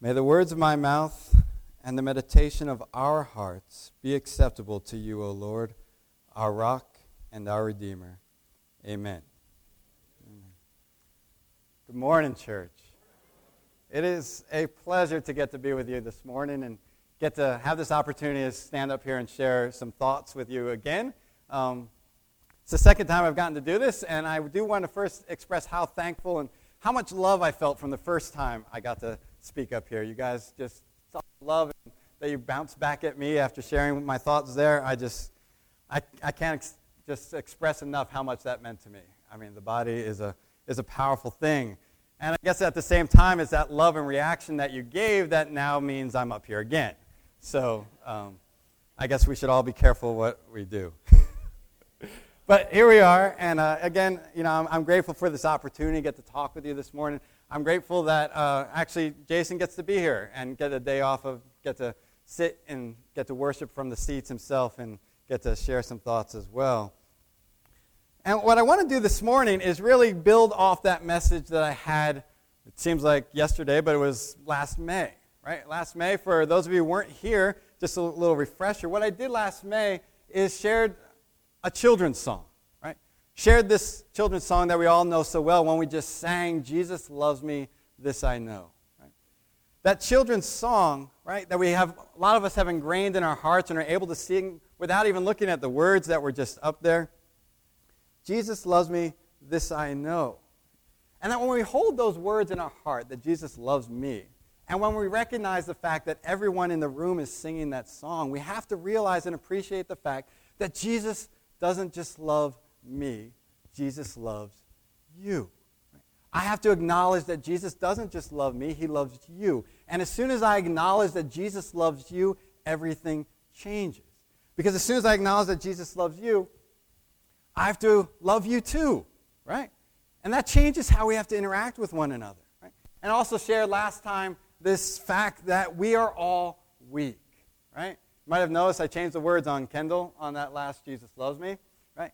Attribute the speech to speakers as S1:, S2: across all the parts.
S1: May the words of my mouth and the meditation of our hearts be acceptable to you, O Lord, our rock and our redeemer. Amen. Good morning, church. It is a pleasure to get to be with you this morning and get to have this opportunity to stand up here and share some thoughts with you again. Um, it's the second time I've gotten to do this, and I do want to first express how thankful and how much love I felt from the first time I got to speak up here. You guys just love that you bounced back at me after sharing my thoughts there. I just, I, I can't ex- just express enough how much that meant to me. I mean, the body is a, is a powerful thing. And I guess at the same time, it's that love and reaction that you gave that now means I'm up here again. So um, I guess we should all be careful what we do. but here we are, and uh, again, you know, I'm, I'm, grateful for this opportunity to get to talk with you this morning. I'm grateful that uh, actually Jason gets to be here and get a day off of, get to sit and get to worship from the seats himself and get to share some thoughts as well. And what I want to do this morning is really build off that message that I had, it seems like yesterday, but it was last May, right? Last May, for those of you who weren't here, just a little refresher. What I did last May is shared a children's song? Shared this children's song that we all know so well when we just sang, Jesus loves me, this I know. Right? That children's song, right, that we have, a lot of us have ingrained in our hearts and are able to sing without even looking at the words that were just up there Jesus loves me, this I know. And that when we hold those words in our heart, that Jesus loves me, and when we recognize the fact that everyone in the room is singing that song, we have to realize and appreciate the fact that Jesus doesn't just love me, Jesus loves you. I have to acknowledge that Jesus doesn't just love me, he loves you. And as soon as I acknowledge that Jesus loves you, everything changes. Because as soon as I acknowledge that Jesus loves you, I have to love you too, right? And that changes how we have to interact with one another, right? And also shared last time this fact that we are all weak, right? You might have noticed I changed the words on Kendall on that last Jesus loves me, right?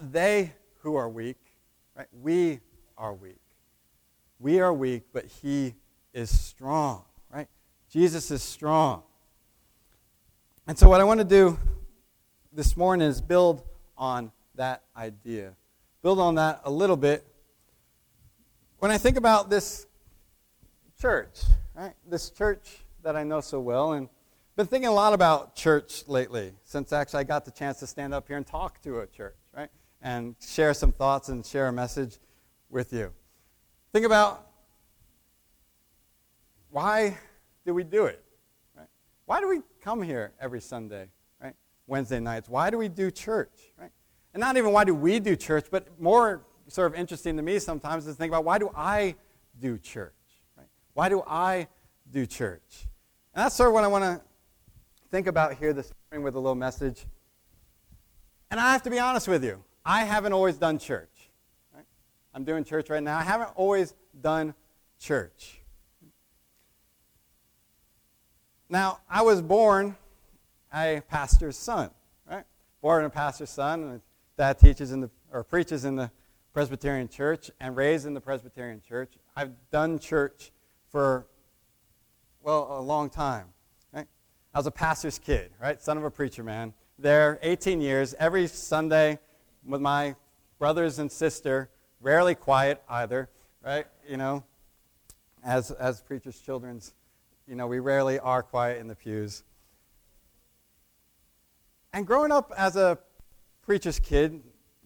S1: They who are weak, right? We are weak. We are weak, but he is strong, right? Jesus is strong. And so what I want to do this morning is build on that idea. Build on that a little bit. When I think about this church, right? This church that I know so well, and been thinking a lot about church lately since actually I got the chance to stand up here and talk to a church? And share some thoughts and share a message with you. Think about why do we do it? Right? Why do we come here every Sunday, right? Wednesday nights. Why do we do church, right? And not even why do we do church, but more sort of interesting to me sometimes is think about why do I do church? Right? Why do I do church? And that's sort of what I want to think about here this morning with a little message. And I have to be honest with you, I haven't always done church. Right? I'm doing church right now. I haven't always done church. Now, I was born a pastor's son, right? Born a pastor's son, dad teaches in the, or preaches in the Presbyterian church and raised in the Presbyterian church. I've done church for, well, a long time. Right? I was a pastor's kid, right? Son of a preacher man. There, 18 years, every Sunday with my brothers and sister, rarely quiet either, right? You know, as, as preachers' children's, you know, we rarely are quiet in the pews. And growing up as a preacher's kid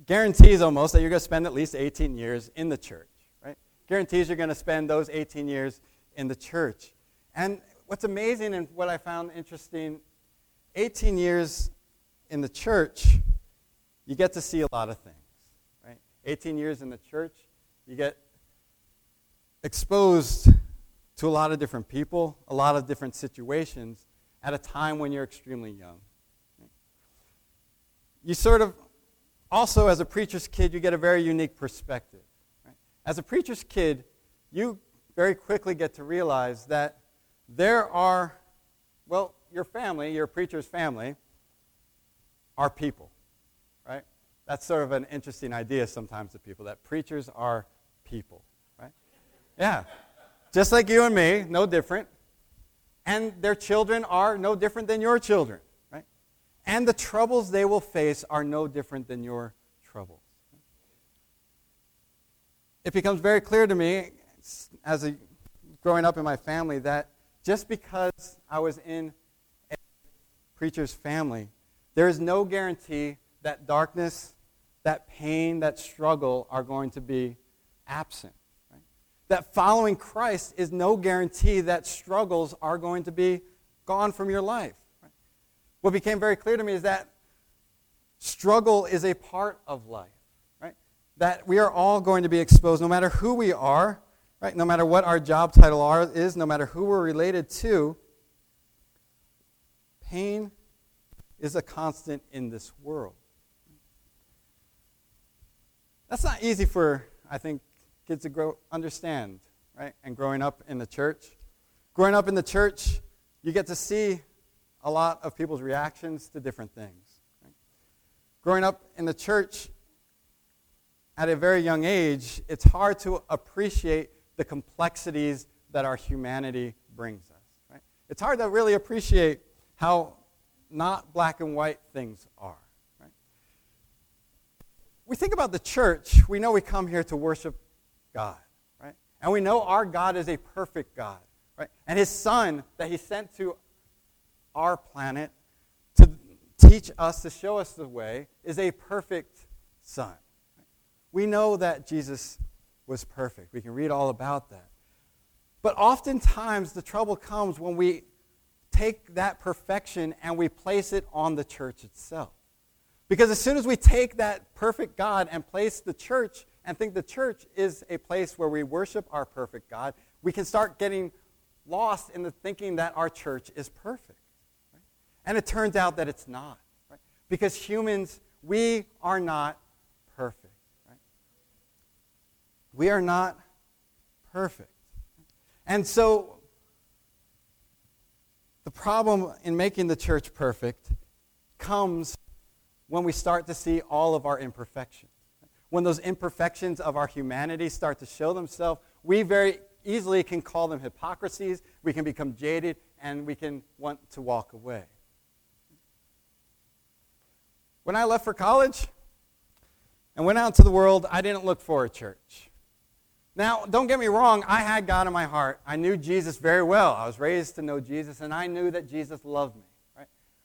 S1: guarantees almost that you're going to spend at least 18 years in the church, right? Guarantees you're going to spend those 18 years in the church. And what's amazing and what I found interesting 18 years in the church, you get to see a lot of things, right? 18 years in the church, you get exposed to a lot of different people, a lot of different situations at a time when you're extremely young you sort of also, as a preacher's kid, you get a very unique perspective. Right? As a preacher's kid, you very quickly get to realize that there are, well, your family, your preacher's family, are people? That's sort of an interesting idea sometimes to people that preachers are people, right? Yeah. just like you and me, no different. And their children are no different than your children, right? And the troubles they will face are no different than your troubles. It becomes very clear to me as a growing up in my family that just because I was in a preacher's family, there is no guarantee that darkness, that pain, that struggle are going to be absent. Right? That following Christ is no guarantee that struggles are going to be gone from your life. Right? What became very clear to me is that struggle is a part of life. Right? That we are all going to be exposed, no matter who we are, right? No matter what our job title are, is, no matter who we're related to, pain is a constant in this world. That's not easy for, I think, kids to grow understand, right? And growing up in the church. Growing up in the church, you get to see a lot of people's reactions to different things. Right? Growing up in the church at a very young age, it's hard to appreciate the complexities that our humanity brings us. Right? It's hard to really appreciate how not black and white things are. We think about the church, we know we come here to worship God, right? And we know our God is a perfect God, right? And his son that he sent to our planet to teach us, to show us the way, is a perfect son. We know that Jesus was perfect. We can read all about that. But oftentimes the trouble comes when we take that perfection and we place it on the church itself. Because as soon as we take that perfect God and place the church and think the church is a place where we worship our perfect God, we can start getting lost in the thinking that our church is perfect. Right? And it turns out that it's not. Right? Because humans, we are not perfect. Right? We are not perfect. And so the problem in making the church perfect comes when we start to see all of our imperfections. When those imperfections of our humanity start to show themselves, we very easily can call them hypocrisies, we can become jaded, and we can want to walk away. When I left for college and went out into the world, I didn't look for a church. Now, don't get me wrong, I had God in my heart. I knew Jesus very well. I was raised to know Jesus, and I knew that Jesus loved me.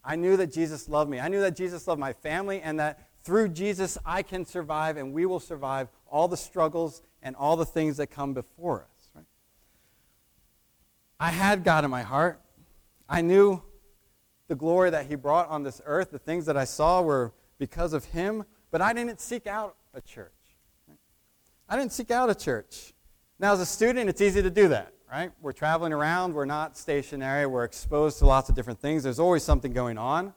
S1: Right? I knew that Jesus loved me. I knew that Jesus loved my family, and that through Jesus I can survive, and we will survive all the struggles and all the things that come before us. Right? I had God in my heart. I knew the glory that He brought on this earth. The things that I saw were because of Him, but I didn't seek out a church. I didn't seek out a church. Now, as a student, it's easy to do that, right? We're traveling around, we're not stationary, we're exposed to lots of different things. There's always something going on.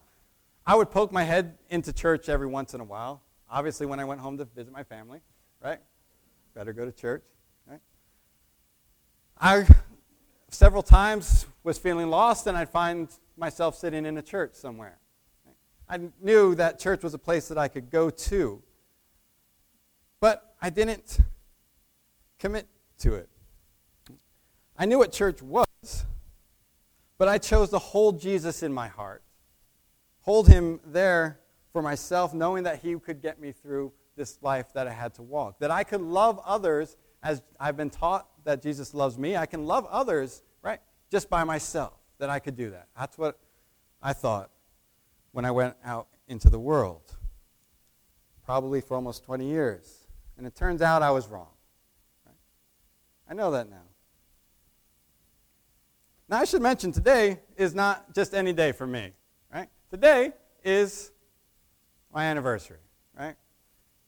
S1: I would poke my head into church every once in a while. Obviously, when I went home to visit my family, right? Better go to church, right? I several times was feeling lost, and I'd find myself sitting in a church somewhere. I knew that church was a place that I could go to. But I didn't commit to it. I knew what church was, but I chose to hold Jesus in my heart, hold him there for myself, knowing that he could get me through this life that I had to walk, that I could love others as I've been taught that Jesus loves me. I can love others, right, just by myself, that I could do that. That's what I thought when I went out into the world, probably for almost 20 years. And it turns out I was wrong. Right? I know that now. Now, I should mention today is not just any day for me. Right? Today is my anniversary. Right?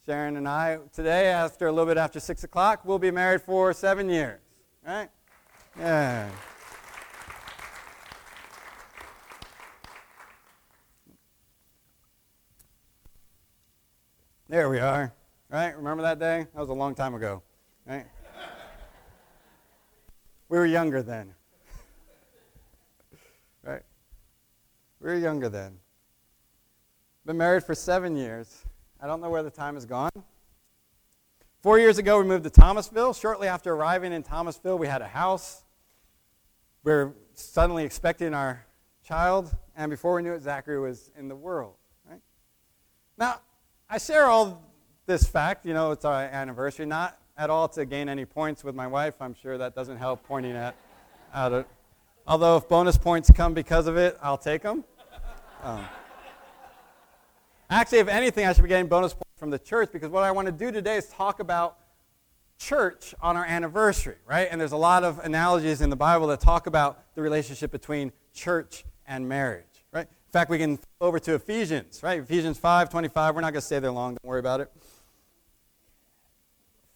S1: Sharon and I, today, after a little bit after 6 o'clock, we'll be married for seven years. Right? Yeah. There we are. Right? Remember that day? That was a long time ago. Right? we were younger then. We were younger then. Been married for seven years. I don't know where the time has gone. Four years ago, we moved to Thomasville. Shortly after arriving in Thomasville, we had a house. We were suddenly expecting our child, and before we knew it, Zachary was in the world. Right? Now, I share all this fact, you know, it's our anniversary, not at all to gain any points with my wife. I'm sure that doesn't help pointing at, at it. Although if bonus points come because of it, I'll take them. Um, actually, if anything, I should be getting bonus points from the church because what I want to do today is talk about church on our anniversary, right? And there's a lot of analogies in the Bible that talk about the relationship between church and marriage, right? In fact, we can over to Ephesians, right? Ephesians 5 25. We're not going to stay there long, don't worry about it.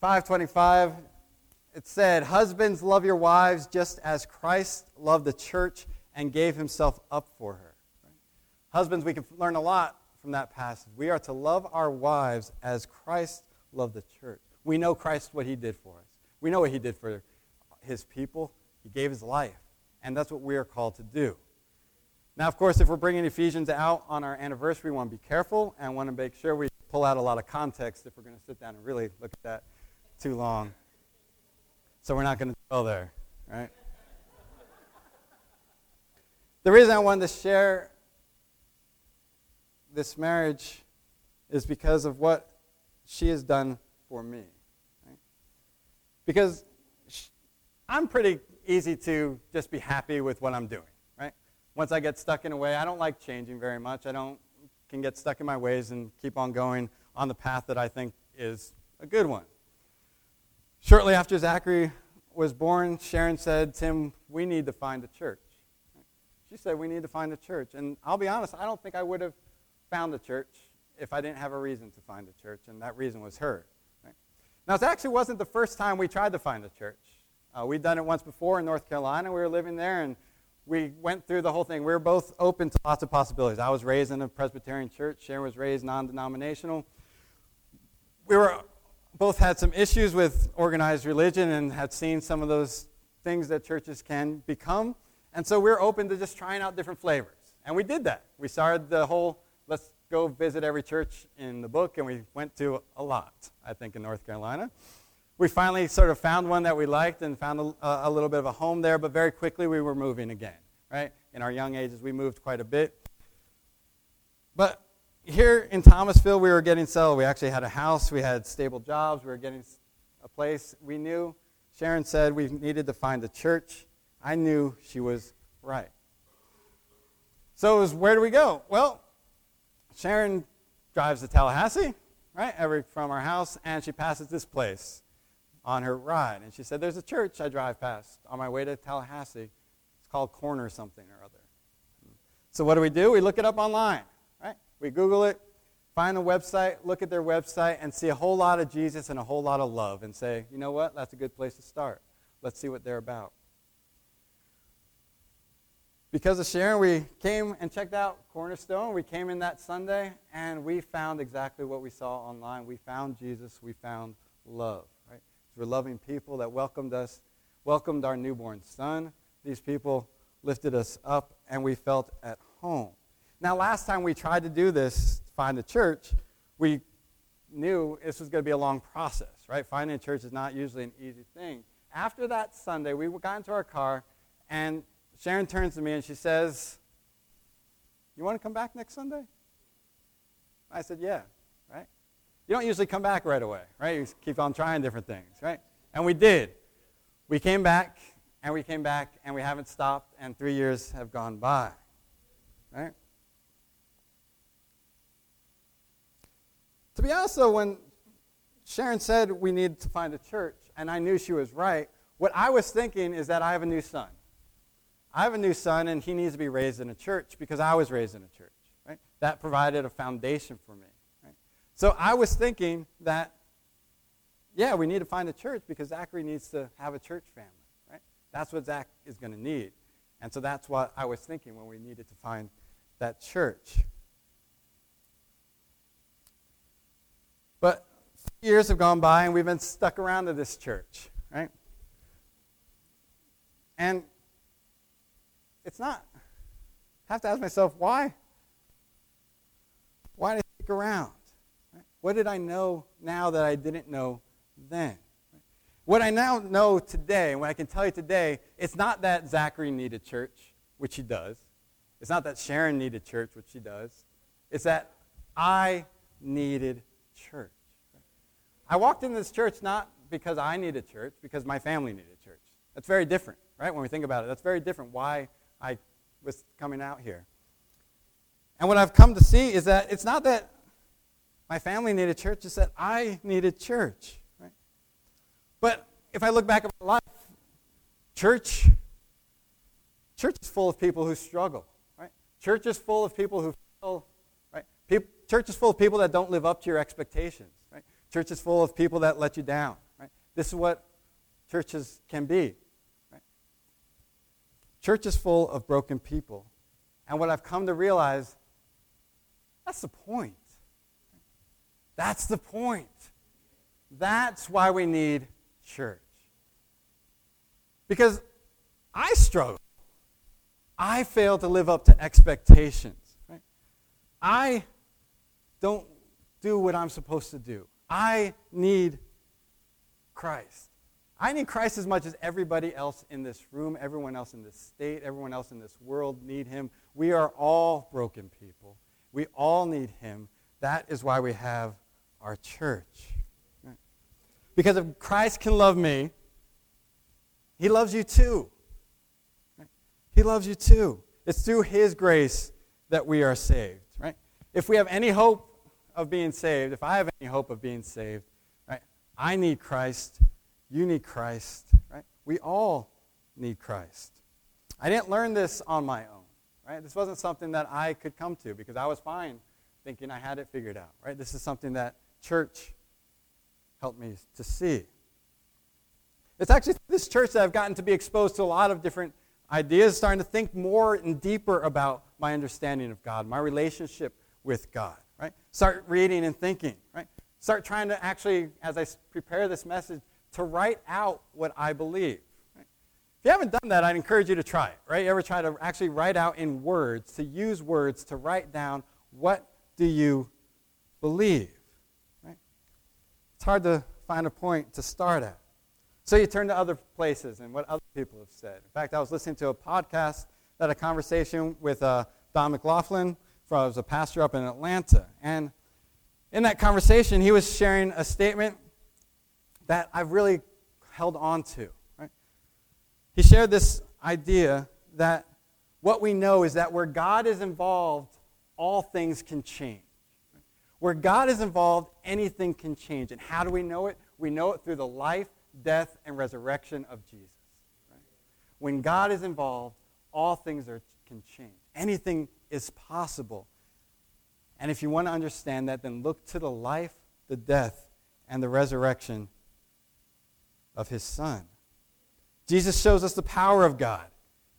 S1: 525, it said, Husbands, love your wives just as Christ loved the church and gave himself up for her. Right? Husbands, we can learn a lot from that passage. We are to love our wives as Christ loved the church. We know Christ, what he did for us. We know what he did for his people. He gave his life. And that's what we are called to do. Now, of course, if we're bringing Ephesians out on our anniversary, we want to be careful and want to make sure we pull out a lot of context if we're going to sit down and really look at that too long. So we're not going to go there, right? the reason I wanted to share this marriage is because of what she has done for me. Right? Because I'm pretty easy to just be happy with what I'm doing, right? Once I get stuck in a way, I don't like changing very much. I don't can get stuck in my ways and keep on going on the path that I think is a good one. Shortly after Zachary was born, Sharon said, Tim, we need to find a church. She said, We need to find a church. And I'll be honest, I don't think I would have found a church if I didn't have a reason to find a church, and that reason was her. Now, it actually wasn't the first time we tried to find a church. Uh, we'd done it once before in North Carolina. We were living there, and we went through the whole thing. We were both open to lots of possibilities. I was raised in a Presbyterian church. Sharon was raised non-denominational. We were both had some issues with organized religion and had seen some of those things that churches can become. And so we we're open to just trying out different flavors. And we did that. We started the whole let's go visit every church in the book, and we went to a lot, I think, in North Carolina. We finally sort of found one that we liked and found a, a little bit of a home there, but very quickly we were moving again, right? In our young ages, we moved quite a bit. But here in Thomasville, we were getting settled. We actually had a house, we had stable jobs, we were getting a place. We knew, Sharon said, we needed to find a church. I knew she was right. So it was, where do we go? Well, Sharon drives to Tallahassee, right, every from our house, and she passes this place on her ride. And she said, There's a church I drive past on my way to Tallahassee. It's called Corner something or other. So what do we do? We look it up online? We Google it, find the website, look at their website, and see a whole lot of Jesus and a whole lot of love, and say, you know what? That's a good place to start. Let's see what they're about. Because of Sharon, we came and checked out Cornerstone. We came in that Sunday, and we found exactly what we saw online. We found Jesus. We found love. Right? We're loving people that welcomed us, welcomed our newborn son. These people lifted us up, and we felt at home. Now, last time we tried to do this, find a church, we knew this was going to be a long process, right? Finding a church is not usually an easy thing. After that Sunday, we got into our car, and Sharon turns to me and she says, You want to come back next Sunday? I said, Yeah, right? You don't usually come back right away, right? You keep on trying different things, right? And we did. We came back, and we came back, and we haven't stopped, and three years have gone by, right? To be honest, though, when Sharon said we needed to find a church, and I knew she was right, what I was thinking is that I have a new son. I have a new son, and he needs to be raised in a church because I was raised in a church. Right? That provided a foundation for me. Right? So I was thinking that, yeah, we need to find a church because Zachary needs to have a church family. Right? That's what Zach is going to need. And so that's what I was thinking when we needed to find that church. But years have gone by, and we've been stuck around to this church, right? And it's not. I have to ask myself, why? Why did I stick around? What did I know now that I didn't know then. What I now know today, and what I can tell you today, it's not that Zachary needed church, which he does. It's not that Sharon needed church, which she does. It's that I needed. I walked in this church not because I needed church, because my family needed church. That's very different, right? When we think about it, that's very different why I was coming out here. And what I've come to see is that it's not that my family needed church, it's that I needed church. Right? But if I look back at my life, church, church is full of people who struggle. Right? Church is full of people who feel, right? People, church is full of people that don't live up to your expectations. Church is full of people that let you down. Right? This is what churches can be. Right? Church is full of broken people. And what I've come to realize that's the point. That's the point. That's why we need church. Because I struggle. I fail to live up to expectations. Right? I don't do what I'm supposed to do. I need Christ. I need Christ as much as everybody else in this room, everyone else in this state, everyone else in this world need him. We are all broken people. We all need him. That is why we have our church. Because if Christ can love me, he loves you too. He loves you too. It's through his grace that we are saved, right? If we have any hope of being saved, if I have any hope of being saved, right? I need Christ, you need Christ, right? We all need Christ. I didn't learn this on my own. Right? This wasn't something that I could come to because I was fine thinking I had it figured out. Right? This is something that church helped me to see. It's actually this church that I've gotten to be exposed to a lot of different ideas, starting to think more and deeper about my understanding of God, my relationship with God. Right? Start reading and thinking. Right? Start trying to actually, as I prepare this message, to write out what I believe. If you haven't done that, I'd encourage you to try it, right? You ever try to actually write out in words, to use words to write down what do you believe, right? It's hard to find a point to start at. So you turn to other places and what other people have said. In fact, I was listening to a podcast that had a conversation with uh, Don McLaughlin, from, was a pastor up in Atlanta. And in that conversation, he was sharing a statement that I've really held on to. He shared this idea that what we know is that where God is involved, all things can change. Where God is involved, anything can change. And how do we know it? We know it through the life, death, and resurrection of Jesus. Right? When God is involved, all things are, can change. Anything is possible. And if you want to understand that, then look to the life, the death, and the resurrection of his Son. Jesus shows us the power of God.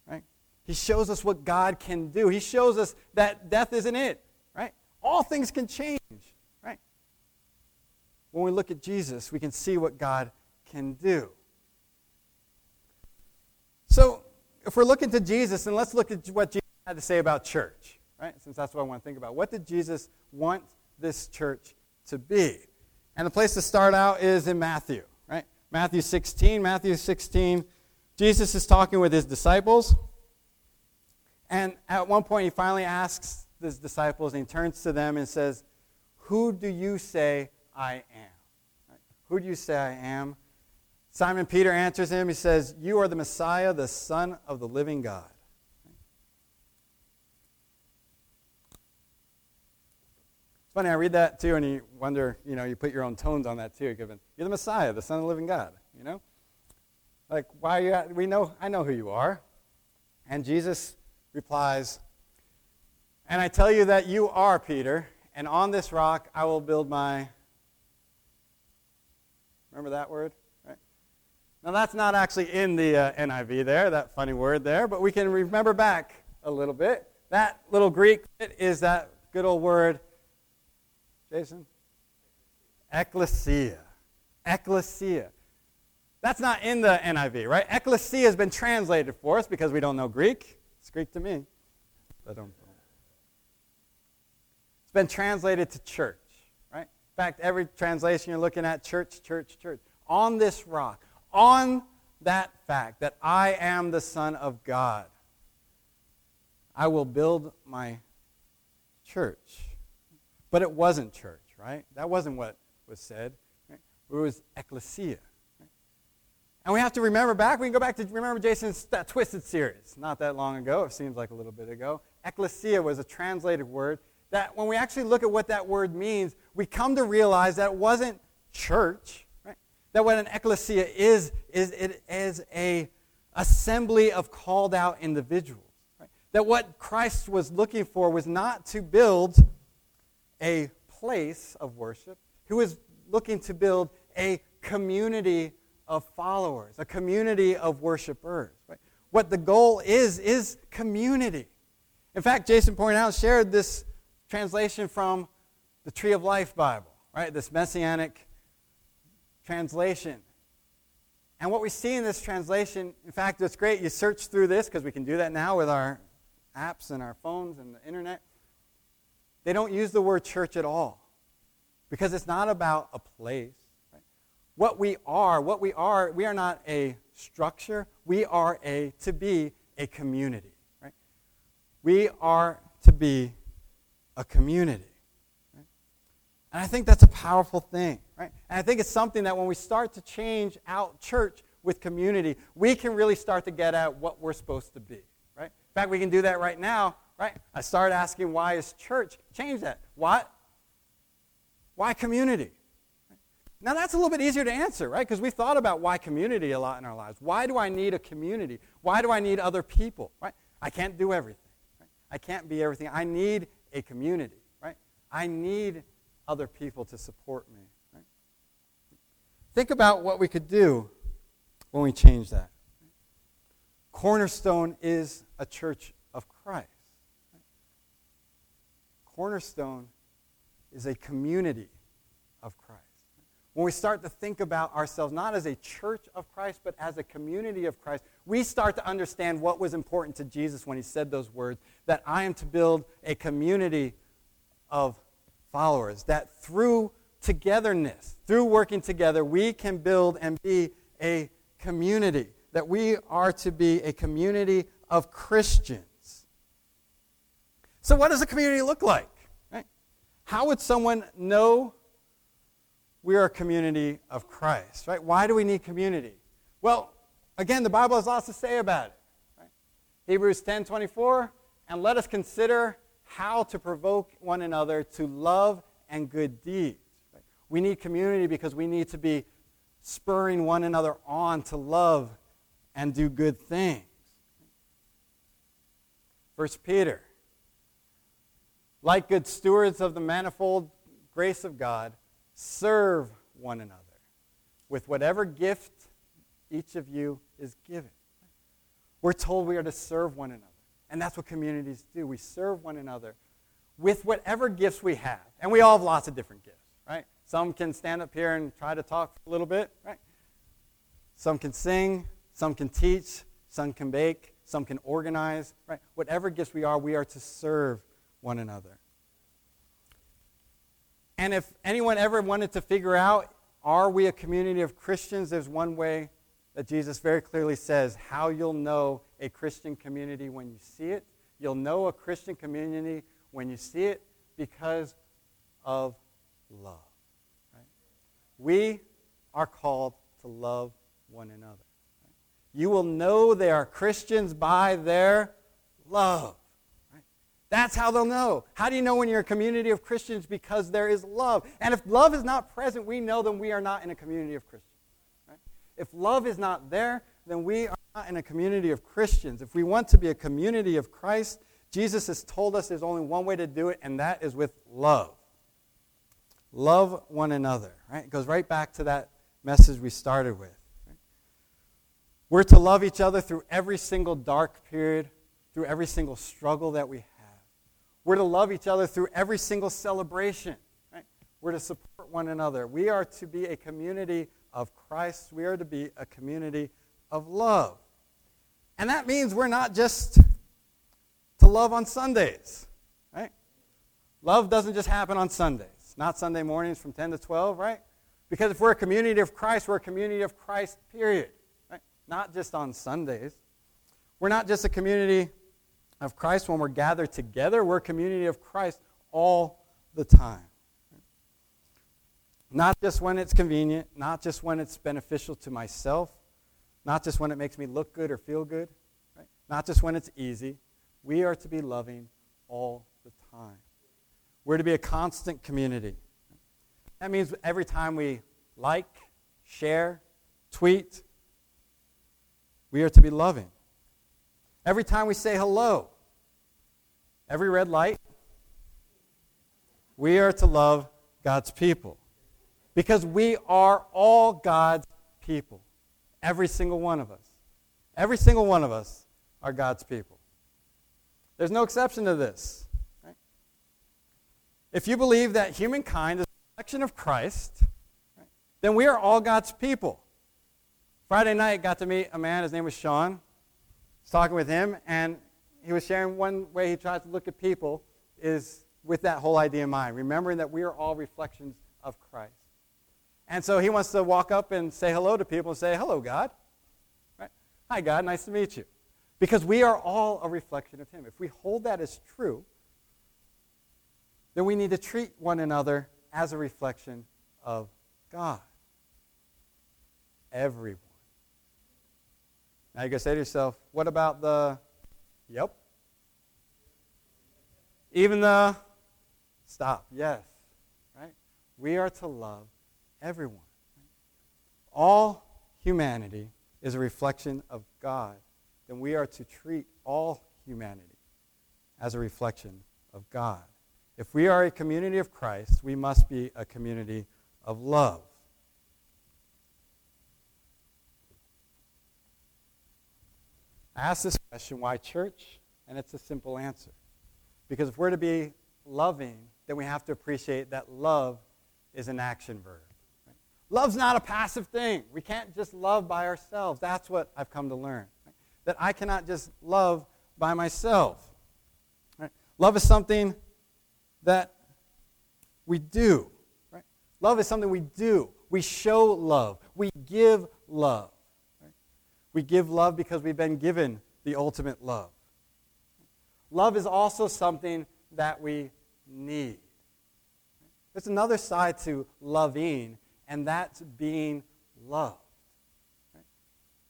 S1: Right? He shows us what God can do. He shows us that death isn't it. Right? All things can change. Right? When we look at Jesus, we can see what God can do. So, if we're looking to Jesus, and let's look at what Jesus had to say about church, right? Since that's what I want to think about. What did Jesus want this church to be? And the place to start out is in Matthew. Right? Matthew 16. Matthew 16, Jesus is talking with his disciples. And at one point, he finally asks his disciples, and he turns to them and says, Who do you say I am? Right? Who do you say I am? Simon Peter answers him. He says, You are the Messiah, the Son of the living God. It's funny, I read that too, and you wonder, you know, you put your own tones on that too, given you're the Messiah, the Son of the living God, you know? Like, why you at, we know, I know who you are. And Jesus replies, And I tell you that you are Peter, and on this rock I will build my. Remember that word? Right? Now, that's not actually in the uh, NIV there, that funny word there, but we can remember back a little bit. That little Greek is that good old word Jason? Ecclesia. Ecclesia. That's not in the NIV, right? Ecclesia has been translated for us because we don't know Greek. It's Greek to me. I don't. It's been translated to church, right? In fact, every translation you're looking at, church, church, church. On this rock, on that fact that I am the Son of God, I will build my church. But it wasn't church, right? That wasn't what was said. Right? It was ecclesia. Right? And we have to remember back, we can go back to remember Jason's that Twisted series, not that long ago. It seems like a little bit ago. Ecclesia was a translated word that when we actually look at what that word means, we come to realize that it wasn't church, right? That what an ecclesia is, is it is a assembly of called out individuals. Right? That what Christ was looking for was not to build a place of worship. He was looking to build a community of followers, a community of worshipers. Right? What the goal is, is community. In fact, Jason pointed out, shared this translation from the Tree of Life Bible, right? This messianic translation. And what we see in this translation, in fact, it's great. You search through this because we can do that now with our apps and our phones and the internet. They don't use the word church at all because it's not about a place. Right? What we are, what we are, we are not a structure. We are a to be a community. Right? We are to be a community. And I think that's a powerful thing, right? And I think it's something that when we start to change out church with community, we can really start to get at what we're supposed to be, right? In fact, we can do that right now, right? I start asking why is church? Change that. What? Why community? Now that's a little bit easier to answer, right? Because we've thought about why community a lot in our lives. Why do I need a community? Why do I need other people, right? I can't do everything. Right? I can't be everything. I need a community, right? I need other people to support me? Think about what we could do when we change that. Cornerstone is a church of Christ. Cornerstone is a community of Christ. When we start to think about ourselves not as a church of Christ, but as a community of Christ, we start to understand what was important to Jesus when he said those words that I am to build a community of followers, that through togetherness, through working together, we can build and be a community, that we are to be a community of Christians. So, what does a community look like? Right? How would someone know we are a community of Christ, right? Why do we need community? Well, again, the Bible has lots to say about it. Right? Hebrews 10 24, and let us consider how to provoke one another to love and good deeds. Right? We need community because we need to be spurring one another on to love and do good things. First Peter, like good stewards of the manifold grace of God, serve one another with whatever gift each of you is given. We're told we are to serve one another. And that's what communities do. We serve one another with whatever gifts we have. And we all have lots of different gifts, right? Some can stand up here and try to talk a little bit, right? Some can sing, some can teach, some can bake, some can organize, right? Whatever gifts we are, we are to serve one another. And if anyone ever wanted to figure out, are we a community of Christians, there's one way that Jesus very clearly says how you'll know a Christian community when you see it. You'll know a Christian community when you see it because of love. Right? We are called to love one another. Right? You will know they are Christians by their love. That's how they'll know. How do you know when you're a community of Christians? Because there is love. And if love is not present, we know then we are not in a community of Christians. Right? If love is not there, then we are not in a community of Christians. If we want to be a community of Christ, Jesus has told us there's only one way to do it, and that is with love. Love one another. Right? It goes right back to that message we started with. Right? We're to love each other through every single dark period, through every single struggle that we have we're to love each other through every single celebration. Right? We're to support one another. We are to be a community of Christ. We are to be a community of love. And that means we're not just to love on Sundays, right? Love doesn't just happen on Sundays. Not Sunday mornings from 10 to 12, right? Because if we're a community of Christ, we're a community of Christ, period. Right? Not just on Sundays. We're not just a community of Christ when we're gathered together, we're a community of Christ all the time. Not just when it's convenient, not just when it's beneficial to myself, not just when it makes me look good or feel good, right? not just when it's easy. We are to be loving all the time. We're to be a constant community. That means every time we like, share, tweet, we are to be loving. Every time we say hello, every red light, we are to love God's people. Because we are all God's people. Every single one of us. Every single one of us are God's people. There's no exception to this. Right? If you believe that humankind is a reflection of Christ, right, then we are all God's people. Friday night, got to meet a man. His name was Sean. I was talking with him, and he was sharing one way he tries to look at people is with that whole idea in mind, remembering that we are all reflections of Christ. And so he wants to walk up and say hello to people and say, Hello, God. Right? Hi, God, nice to meet you. Because we are all a reflection of Him. If we hold that as true, then we need to treat one another as a reflection of God. Everyone. Now you can say to yourself, what about the, yep. Even the, stop, yes. Right? We are to love everyone. All humanity is a reflection of God. Then we are to treat all humanity as a reflection of God. If we are a community of Christ, we must be a community of love. I ask this question why church? And it's a simple answer. Because if we're to be loving, then we have to appreciate that love is an action verb. Love's not a passive thing. We can't just love by ourselves. That's what I've come to learn. Right? That I cannot just love by myself. Right? Love is something that we do. Right? Love is something we do. We show love. We give love. We give love because we've been given the ultimate love. Love is also something that we need. There's another side to loving and that's being loved.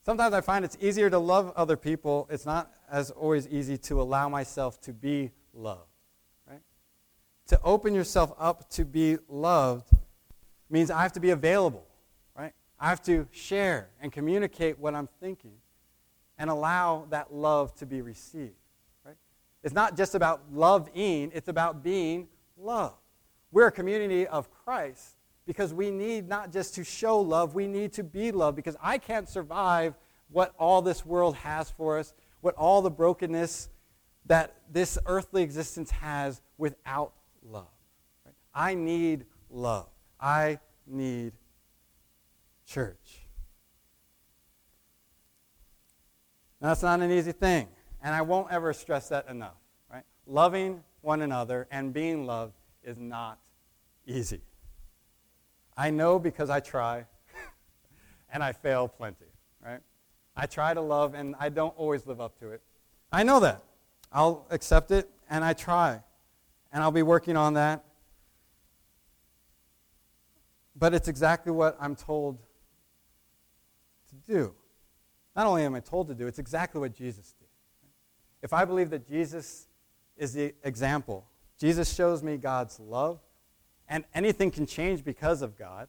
S1: Sometimes I find it's easier to love other people. It's not as always easy to allow myself to be loved. Right? To open yourself up to be loved means I have to be available. I have to share and communicate what I'm thinking and allow that love to be received. Right? It's not just about loving, it's about being loved. We're a community of Christ because we need not just to show love, we need to be love because I can't survive what all this world has for us, what all the brokenness that this earthly existence has without love. Right? I need love. I need church. Now, that's not an easy thing, and I won't ever stress that enough. Right? Loving one another and being loved is not easy. I know because I try, and I fail plenty, right? I try to love, and I don't always live up to it. I know that. I'll accept it, and I try. And I'll be working on that. But it's exactly what I'm told to do. Not only am I told to do, it's exactly what Jesus did. If I believe that Jesus is the example, Jesus shows me God's love, and anything can change because of God.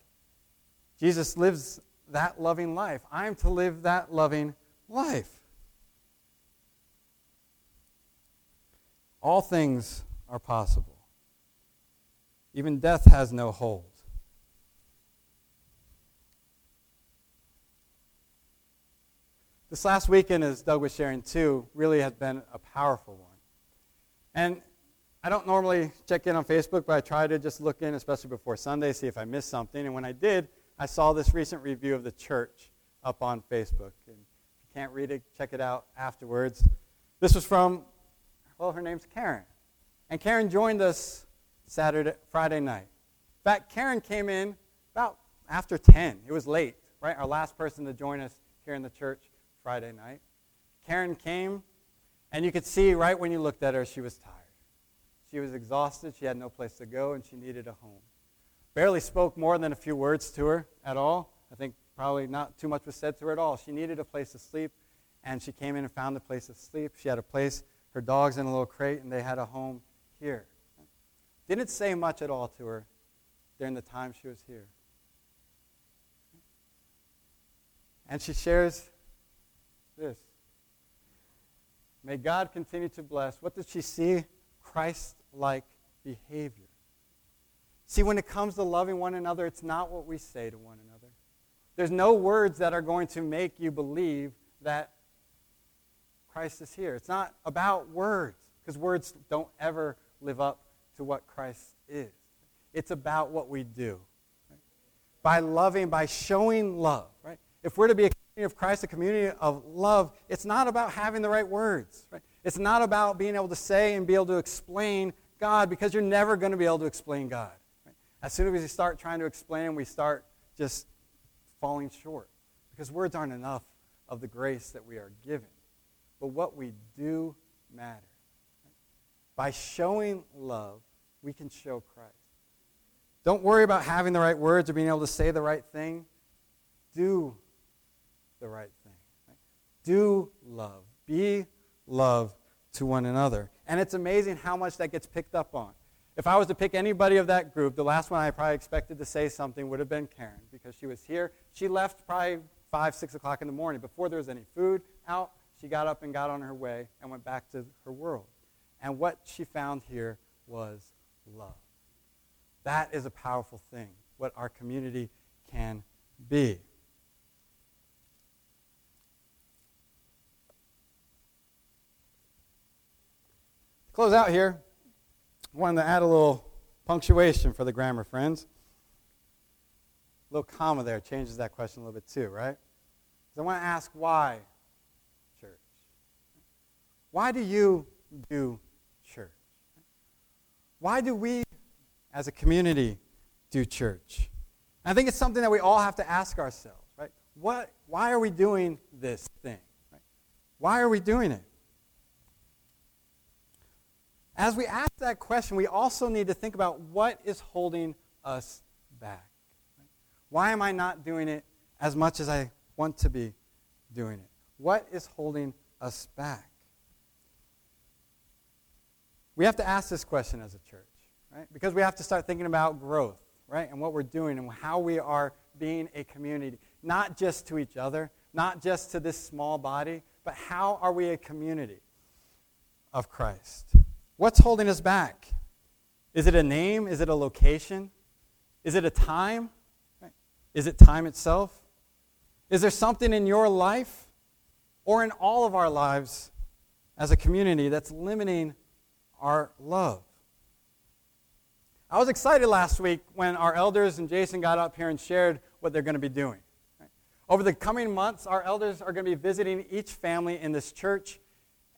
S1: Jesus lives that loving life. I'm to live that loving life. All things are possible. Even death has no hold. This last weekend, as Doug was sharing too, really has been a powerful one. And I don't normally check in on Facebook, but I try to just look in, especially before Sunday, see if I missed something. And when I did, I saw this recent review of the church up on Facebook. And if you can't read it, check it out afterwards. This was from, well, her name's Karen. And Karen joined us Saturday, Friday night. In fact, Karen came in about after 10. It was late, right? Our last person to join us here in the church Friday night. Karen came, and you could see right when you looked at her, she was tired. She was exhausted. She had no place to go, and she needed a home. Barely spoke more than a few words to her at all. I think probably not too much was said to her at all. She needed a place to sleep, and she came in and found a place to sleep. She had a place, her dog's in a little crate, and they had a home here. Didn't say much at all to her during the time she was here. And she shares this. May God continue to bless. What does she see? Christ like behavior. See, when it comes to loving one another, it's not what we say to one another. There's no words that are going to make you believe that Christ is here. It's not about words, because words don't ever live up to what Christ is. It's about what we do. Right? By loving, by showing love, right? If we're to be a of Christ, a community of love, it's not about having the right words, right? It's not about being able to say and be able to explain God because you're never going to be able to explain God. Right? As soon as we start trying to explain, we start just falling short because words aren't enough of the grace that we are given. But what we do matters. By showing love, we can show Christ. Don't worry about having the right words or being able to say the right thing. Do the right thing. Right? Do love. Be love to one another. And it's amazing how much that gets picked up on. If I was to pick anybody of that group, the last one I probably expected to say something would have been Karen because she was here. She left probably 5, 6 o'clock in the morning. Before there was any food out, she got up and got on her way and went back to her world. And what she found here was love. That is a powerful thing, what our community can be. Close out here, I wanted to add a little punctuation for the grammar friends. A little comma there changes that question a little bit too, right? Because I want to ask why, church? Why do you do church? Why do we as a community do church? I think it's something that we all have to ask ourselves, right? What, why are we doing this thing? Right? Why are we doing it? As we ask that question, we also need to think about what is holding us back. Why am I not doing it as much as I want to be doing it? What is holding us back? We have to ask this question as a church, right? Because we have to start thinking about growth, right? And what we're doing and how we are being a community, not just to each other, not just to this small body, but how are we a community of Christ? What's holding us back? Is it a name? Is it a location? Is it a time? Is it time itself? Is there something in your life or in all of our lives as a community that's limiting our love. I was excited last week when our elders and Jason got up here and shared what they're going to be doing. Over the coming months, our elders are going to be visiting each family in this church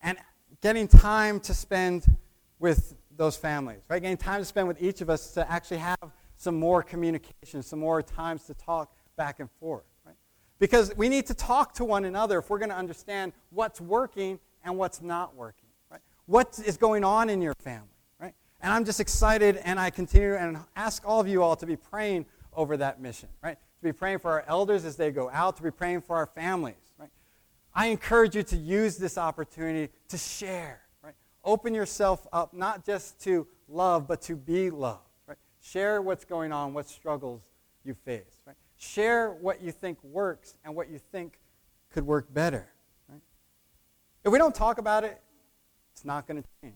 S1: and getting time to spend with those families, right? Getting time to spend with each of us to actually have some more communication, some more times to talk back and forth, right? Because we need to talk to one another if we're going to understand what's working and what's not working right? what is going on in your family, right? And I'm just excited, and I continue and ask all of you all to be praying over that mission, right? To be praying for our elders as they go out, to be praying for our families, right? I encourage you to use this opportunity to share? Open yourself up, not just to love, but to be loved, right? Share what's going on, what struggles you face, right? Share what you think works and what you think could work better, right? If we don't talk about it, it's not going to change.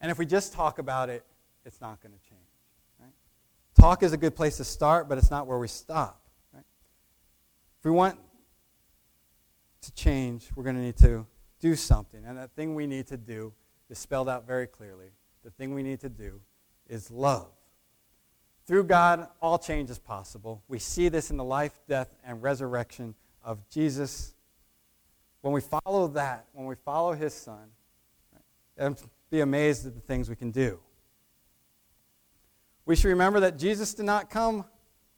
S1: And if we just talk about it, it's not going to change. Right? Talk is a good place to start, but it's not where we stop. Right? If we want to change, we're going to need to do something. And that thing we need to do is spelled out very clearly. The thing we need to do is love. Through God, all change is possible. We see this in the life, death, and resurrection of Jesus. When we follow that, when we follow his son, and be amazed at the things we can do. We should remember that Jesus did not come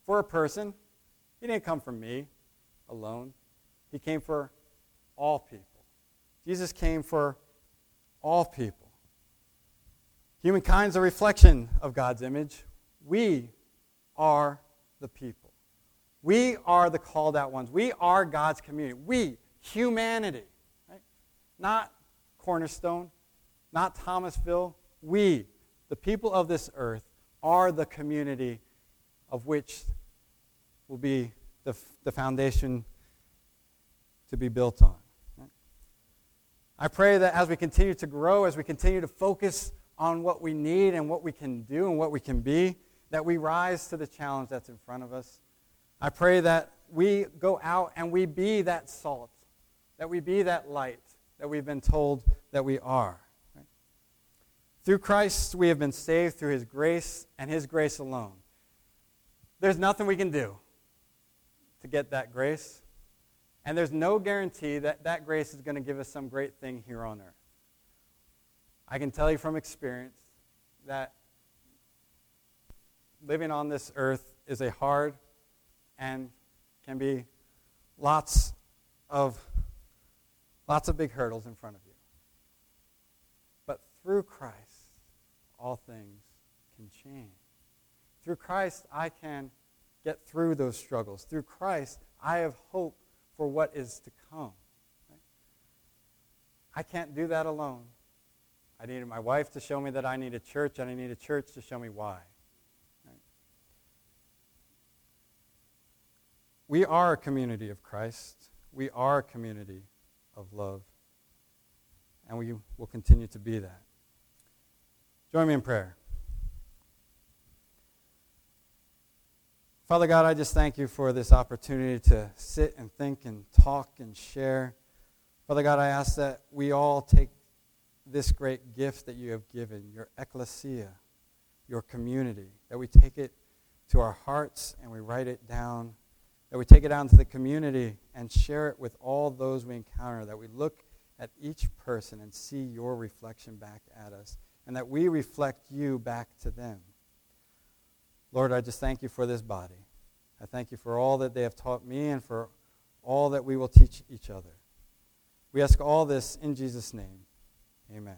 S1: for a person. He didn't come for me alone. He came for all people. Jesus came for all people. Humankind's a reflection of God's image. We are the people. We are the called out ones. We are God's community. We, humanity, right? Not Cornerstone, not Thomasville. We, the people of this earth, are the community of which will be the, the foundation to be built on. I pray that as we continue to grow, as we continue to focus on what we need and what we can do and what we can be, that we rise to the challenge that's in front of us. I pray that we go out and we be that salt, that we be that light that we've been told that we are. Through Christ, we have been saved through his grace and his grace alone. There's nothing we can do to get that grace. And there's no guarantee that that grace is going to give us some great thing here on earth. I can tell you from experience that living on this earth is a hard and can be lots of lots of big hurdles in front of you. But through Christ, all things can change. Through Christ, I can get through those struggles. Through Christ, I have hope for what is to come. I can't do that alone. I needed my wife to show me that I need a church, and I need a church to show me why. We are a community of Christ. We are a community of love. And we will continue to be that. Join me in prayer. Father God, I just thank you for this opportunity to sit and think and talk and share. Father God, I ask that we all take this great gift that you have given, your ecclesia, your community, that we take it to our hearts and we write it down, that we take it out into the community and share it with all those we encounter, that we look at each person and see your reflection back at us, and that we reflect you back to them. Lord, I just thank you for this body. I thank you for all that they have taught me and for all that we will teach each other. We ask all this in Jesus' name. Amen.